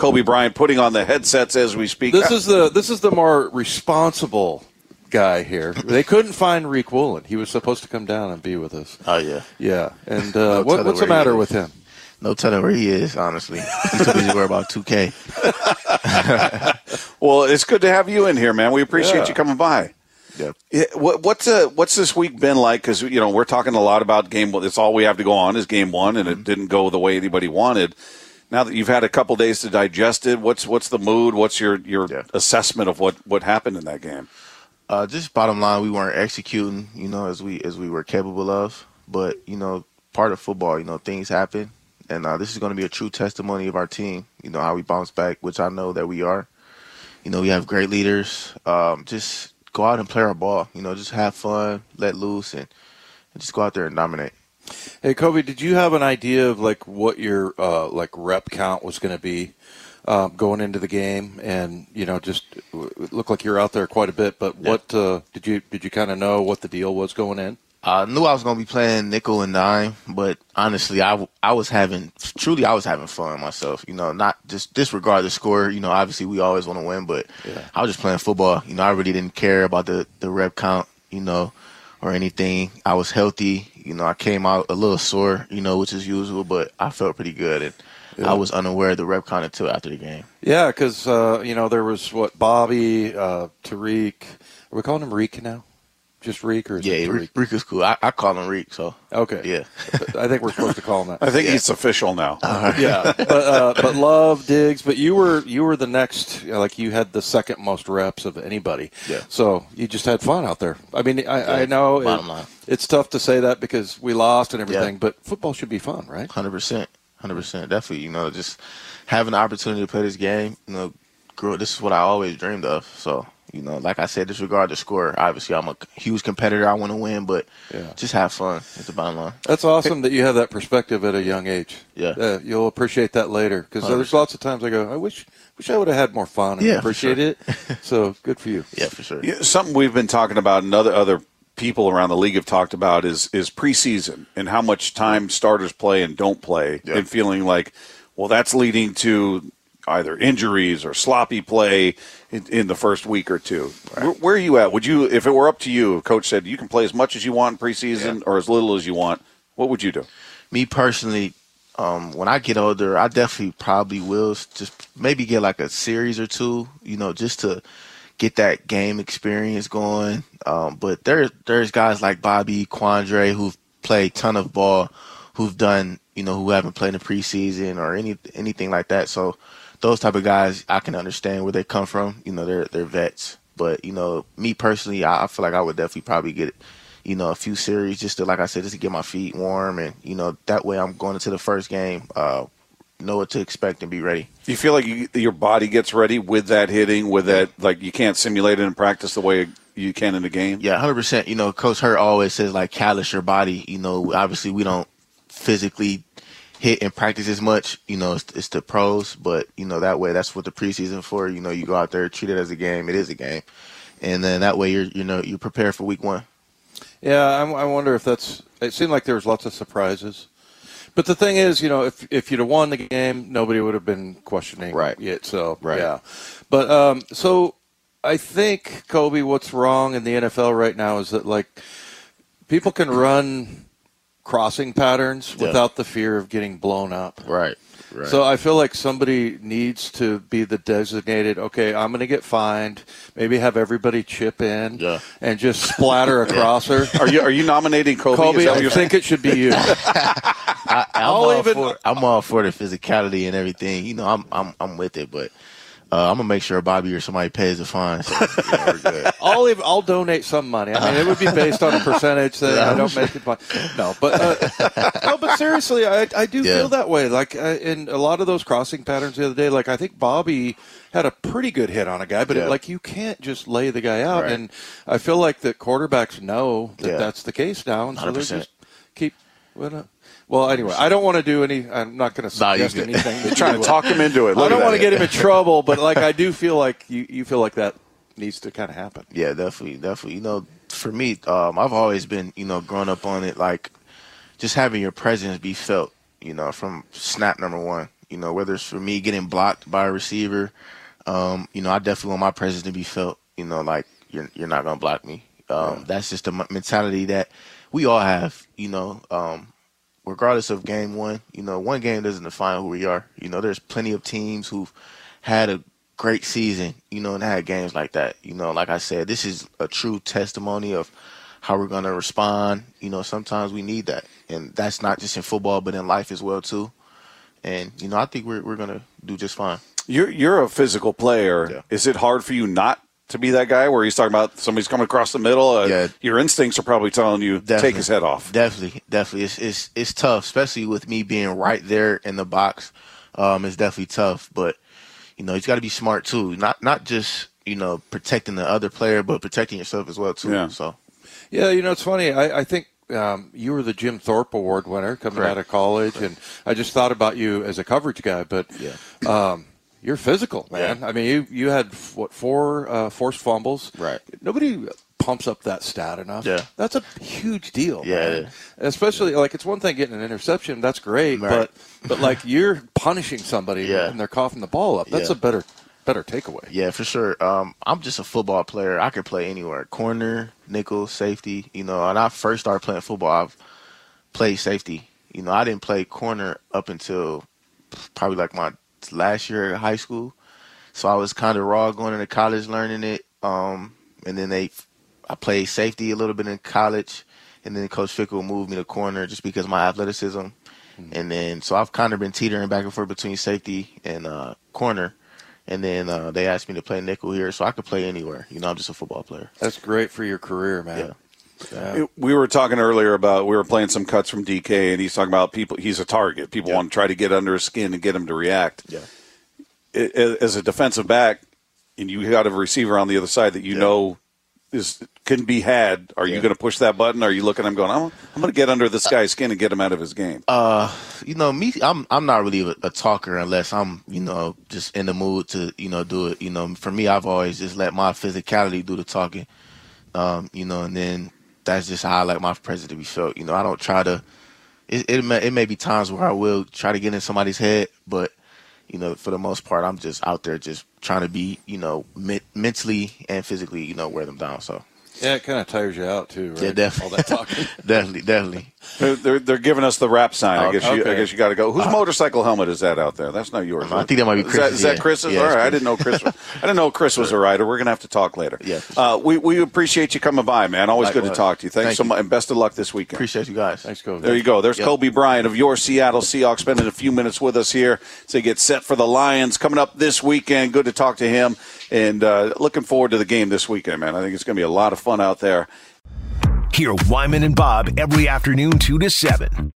Coby Bryant putting on the headsets as we speak. This is the this is the more responsible guy here. They couldn't find Riq Woolen. He was supposed to come down and be with us. Oh yeah, yeah. And uh, No what, what's the matter with him? no telling where he is. Honestly, he's too busy worried about 2K. well, it's good to have you in here, man. We appreciate Yeah. you coming by. Yep. Yeah, what, what's uh, what's this week been like? Because you know we're talking a lot about game. one. It's all we have to go on is game one, and Mm-hmm. it didn't go the way anybody wanted. Now that you've had a couple days to digest it, what's what's the mood? What's your your Yeah. assessment of what what happened in that game? Uh, just bottom line, we weren't executing, you know, as we as we were capable of. But you know, part of football, you know, things happen, and uh, this is going to be a true testimony of our team. You know how we bounce back, which I know that we are. You know, we have great leaders. Um, just go out and play our ball. You know, just have fun, let loose, and, and just go out there and dominate. Hey, Coby, did you have an idea of like what your uh, like rep count was going to be um, going into the game? And you know, just it looked like you're out there quite a bit. But what uh, did you did you kind of know what the deal was going in? I knew I was going to be playing nickel and dime, but honestly, I, I was having truly I was having fun myself. You know, not just disregard the score. You know, obviously we always want to win, but Yeah. I was just playing football. You know, I really didn't care about the the rep count. You know, or anything. I was healthy. You know, I came out a little sore. You know, which is usual, but I felt pretty good, and I was unaware of the rep count until after the game. Yeah, because uh, you know there was what Bobby, uh, Tariq. Are we calling him Reek now? Just Reek or is Yeah, it Tariq? Reek, Reek is cool. I, I call him Reek, so Okay. yeah. I think we're supposed to call him that. I think it's official now. yeah, but uh, but love digs. But you were you were the next. Like you had the second most reps of anybody. Yeah. So you just had fun out there. I mean, I, I know it- it's tough to say that because we lost and everything. Yeah. But football should be fun, right? Hundred percent, hundred percent, definitely. You know, just having the opportunity to play this game. You know, grow. This is what I always dreamed of. So, you know, like I said, disregard the score. Obviously, I'm a huge competitor. I want to win, but Yeah. just have fun. Is the bottom line. That's awesome that you have that perspective at a young age. Yeah. Uh, you'll appreciate that later because there's lots of times I go, I wish wish I would have had more fun and Yeah, appreciate sure. it. So good for you. Yeah, for sure. Yeah, something we've been talking about, and other other people around the league have talked about is is preseason and how much time starters play and don't play, Yeah. and feeling like, well, that's leading to either injuries or sloppy play in, in the first week or two. Where, where are you at? Would you, if it were up to you, if coach said you can play as much as you want in preseason or as little as you want, what would you do? Me personally, um, when I get older, I definitely probably will just maybe get like a series or two. You know, just to get that game experience going. Um, but there, there's guys like Bobby Quandre who've played ton of ball, who've done, you know, who haven't played in preseason or any anything like that. So those type of guys, I can understand where they come from. You know, they're they're vets. But you know, me personally, I, I feel like I would definitely probably get, you know, a few series just to, like I said, just to get my feet warm, and you know, that way I'm going into the first game, uh, know what to expect and be ready. You feel like you, your body gets ready with that hitting, with that, like you can't simulate it in practice the way you can in the game? Yeah, hundred percent. You know, Coach Hurt always says like callous your body. You know, obviously we don't physically hit and practice as much. You know, it's, it's the pros, but you know that way that's what the preseason for. You know, you go out there, treat it as a game. It is a game, and then that way you're you know you prepare for week one. Yeah, I, I wonder if that's. It seemed like there was lots of surprises, but the thing is, you know, if if you'd have won the game, nobody would have been questioning Right. it. So Right. yeah, but um, so I think Coby, what's wrong in the NFL right now is that like people can run crossing patterns Yeah. without the fear of getting blown up. Right. Right. So I feel like somebody needs to be the designated. Okay, I'm going to get fined. Maybe have everybody chip in Yeah. and just splatter a crosser. Are you are you nominating Coby? Is Coby, I you're think it should be you. I, I'm I'll all even- for I'm all for the physicality and everything. You know, I'm I'm I'm with it, but uh, I'm gonna make sure Bobby or somebody pays the fine. So, you know, we're good. I'll even, I'll donate some money. I mean, it would be based on a percentage thing. I don't make it. No, but uh, no, but seriously, I I do Yeah. feel that way. Like uh, in a lot of those crossing patterns the other day, like I think Bobby had a pretty good hit on a guy, but it, like you can't just lay the guy out. Right. And I feel like the quarterbacks know that Yeah. that's the case now, and so they 100%. just keep. Well, uh, well, anyway, I don't want to do any. I'm not going to suggest anything. You're trying to talk him into it. I don't want to get him in trouble, but like I do feel like you, you feel like that needs to kind of happen. Yeah, definitely, definitely. You know, for me, um, I've always been, you know, growing up on it, like just having your presence be felt. You know, from snap number one. You know, whether it's for me getting blocked by a receiver, um, you know, I definitely want my presence to be felt. You know, like you're you're not gonna block me. Um, yeah. That's just a mentality that we all have. You know, um, regardless of game one, you know, one game doesn't define who we are. You know, there's plenty of teams who've had a great season, you know, and had games like that. You know, like I said, this is a true testimony of how we're going to respond. You know, sometimes we need that. And that's not just in football, but in life as well, too. And, you know, I think we're, we're going to do just fine. You're, you're a physical player. Yeah. Is it hard for you not to be that guy where he's talking about somebody's coming across the middle? Uh, yeah. Your instincts are probably telling you definitely, take his head off. Definitely, definitely. It's, it's, it's tough, especially with me being right there in the box. Um, it's definitely tough, but you know, he's got to be smart too. Not not just you know protecting the other player, but protecting yourself as well too. Yeah. So, yeah, you know, it's funny. I, I think um, you were the Jim Thorpe Award winner coming Correct. out of college, Correct. and I just thought about you as a coverage guy. But yeah. Um, you're physical, man. Yeah. I mean, you you had what four uh, forced fumbles. Right. Nobody pumps up that stat enough. Yeah. That's a huge deal. Yeah. Especially like it's one thing getting an interception, that's great, right. but but like you're punishing somebody yeah. and they're coughing the ball up. That's yeah. a better better takeaway. Yeah, for sure. Um, I'm just a football player. I can play anywhere. Corner, nickel, safety. You know, when I first started playing football, I've played safety. You know, I didn't play corner up until probably like my last year of high school. So I was kind of raw going into college learning it. Um, and then they I played safety a little bit in college, and then Coach Fickell moved me to corner just because of my athleticism. Mm-hmm. And then, so I've kind of been teetering back and forth between safety and uh, corner. And then uh, they asked me to play nickel here, so I could play anywhere. You know, I'm just a football player. That's great for your career, man. Yeah. Yeah. We were talking earlier about we were playing some cuts from DK, and he's talking about people. He's a target. People yeah. want to try to get under his skin and get him to react. Yeah. As a defensive back, and you got a receiver on the other side that you yeah. know is can be had. Are you going to push that button? Are you looking? I'm going. I'm, I'm going to get under this guy's skin and get him out of his game. Uh, you know me. I'm I'm not really a, a, talker unless I'm you know just in the mood to you know do it. You know, for me, I've always just let my physicality do the talking. Um, you know, and then that's just how I like my presence to be felt. You know, I don't try to. It it may, it may be times where I will try to get in somebody's head, but you know, for the most part, I'm just out there just trying to be, you know, me- mentally and physically, you know, wear them down. So yeah, it kind of tires you out too, right? Yeah, definitely. All that talking. definitely, definitely. They're, they're, they're giving us the rap sign. I guess you, I guess you got to go. Whose uh, motorcycle helmet is that out there? That's not yours. I think that might be Chris. Is that, is that Chris's? Yeah, All right, Chris. I didn't know Chris. Was, I didn't know Chris was a rider. We're gonna have to talk later. Yeah. Uh, we we appreciate you coming by, man. Always Likewise. good to talk to you. Thanks Thank so much, and best of luck this weekend. Appreciate you guys. Thanks, Coby. There you go. There's yep. Coby Bryant of your Seattle Seahawks spending a few minutes with us here to get set for the Lions coming up this weekend. Good to talk to him, and uh, looking forward to the game this weekend, man. I think it's gonna be a lot of fun out there. Hear Wyman and Bob every afternoon, 2 to 7